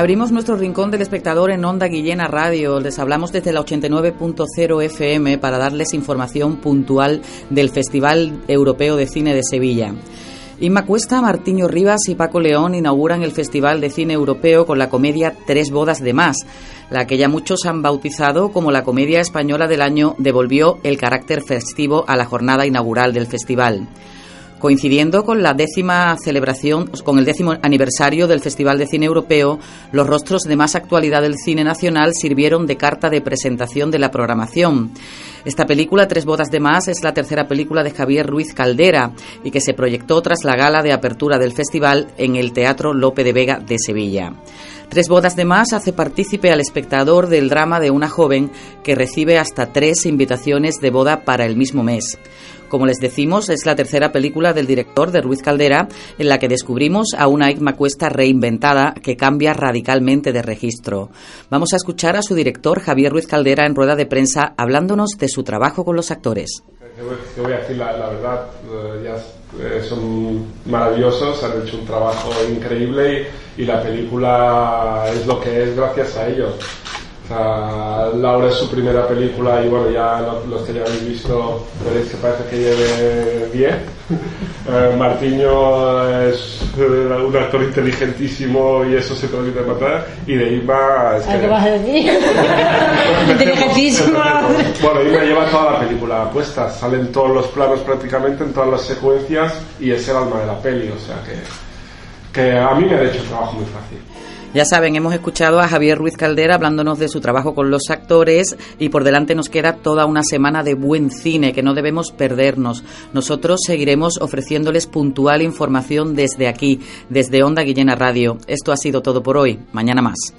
Abrimos nuestro rincón del espectador en Onda Guillena Radio. Les hablamos desde la 89.0 FM para darles información puntual del Festival Europeo de Cine de Sevilla. Inma Cuesta, Martiño Rivas y Paco León inauguran el Festival de Cine Europeo con la comedia Tres bodas de más, la que ya muchos han bautizado como la comedia española del año devolvió el carácter festivo a la jornada inaugural del festival coincidiendo con la décima celebración, con el décimo aniversario del Festival de Cine Europeo, los rostros de más actualidad del cine nacional sirvieron de carta de presentación de la programación. Esta película, Tres bodas de más, es la tercera película de Javier Ruiz Caldera y que se proyectó tras la gala de apertura del festival en el Teatro Lope de Vega de Sevilla. Tres bodas de más hace partícipe al espectador del drama de una joven que recibe hasta tres invitaciones de boda para el mismo mes. Como les decimos, es la tercera película del director de Ruiz Caldera en la que descubrimos a una Igma Cuesta reinventada que cambia radicalmente de registro. Vamos a escuchar a su director Javier Ruiz Caldera en rueda de prensa hablándonos de su trabajo con los actores. Te voy a decir la, verdad, eh, ya eh, son maravillosos, han hecho un trabajo increíble y la película es lo que es gracias a ellos. Laura es su primera película y bueno, ya los, que ya habéis visto veréis que parece que lleve 10. Eh, Martiño es eh, un actor inteligentísimo y eso se permite matar. Y de Irma Es ¿Qué vas a decir? inteligentísimo. bueno, Irma lleva toda la película puesta, salen todos los planos prácticamente en todas las secuencias y es el alma de la peli, o sea que, que a mí me ha hecho trabajo muy fácil. Ya saben, hemos escuchado a Javier Ruiz Caldera hablándonos de su trabajo con los actores y por delante nos queda toda una semana de buen cine que no debemos perdernos. Nosotros seguiremos ofreciéndoles puntual información desde aquí, desde Onda Guillena Radio. Esto ha sido todo por hoy. Mañana más.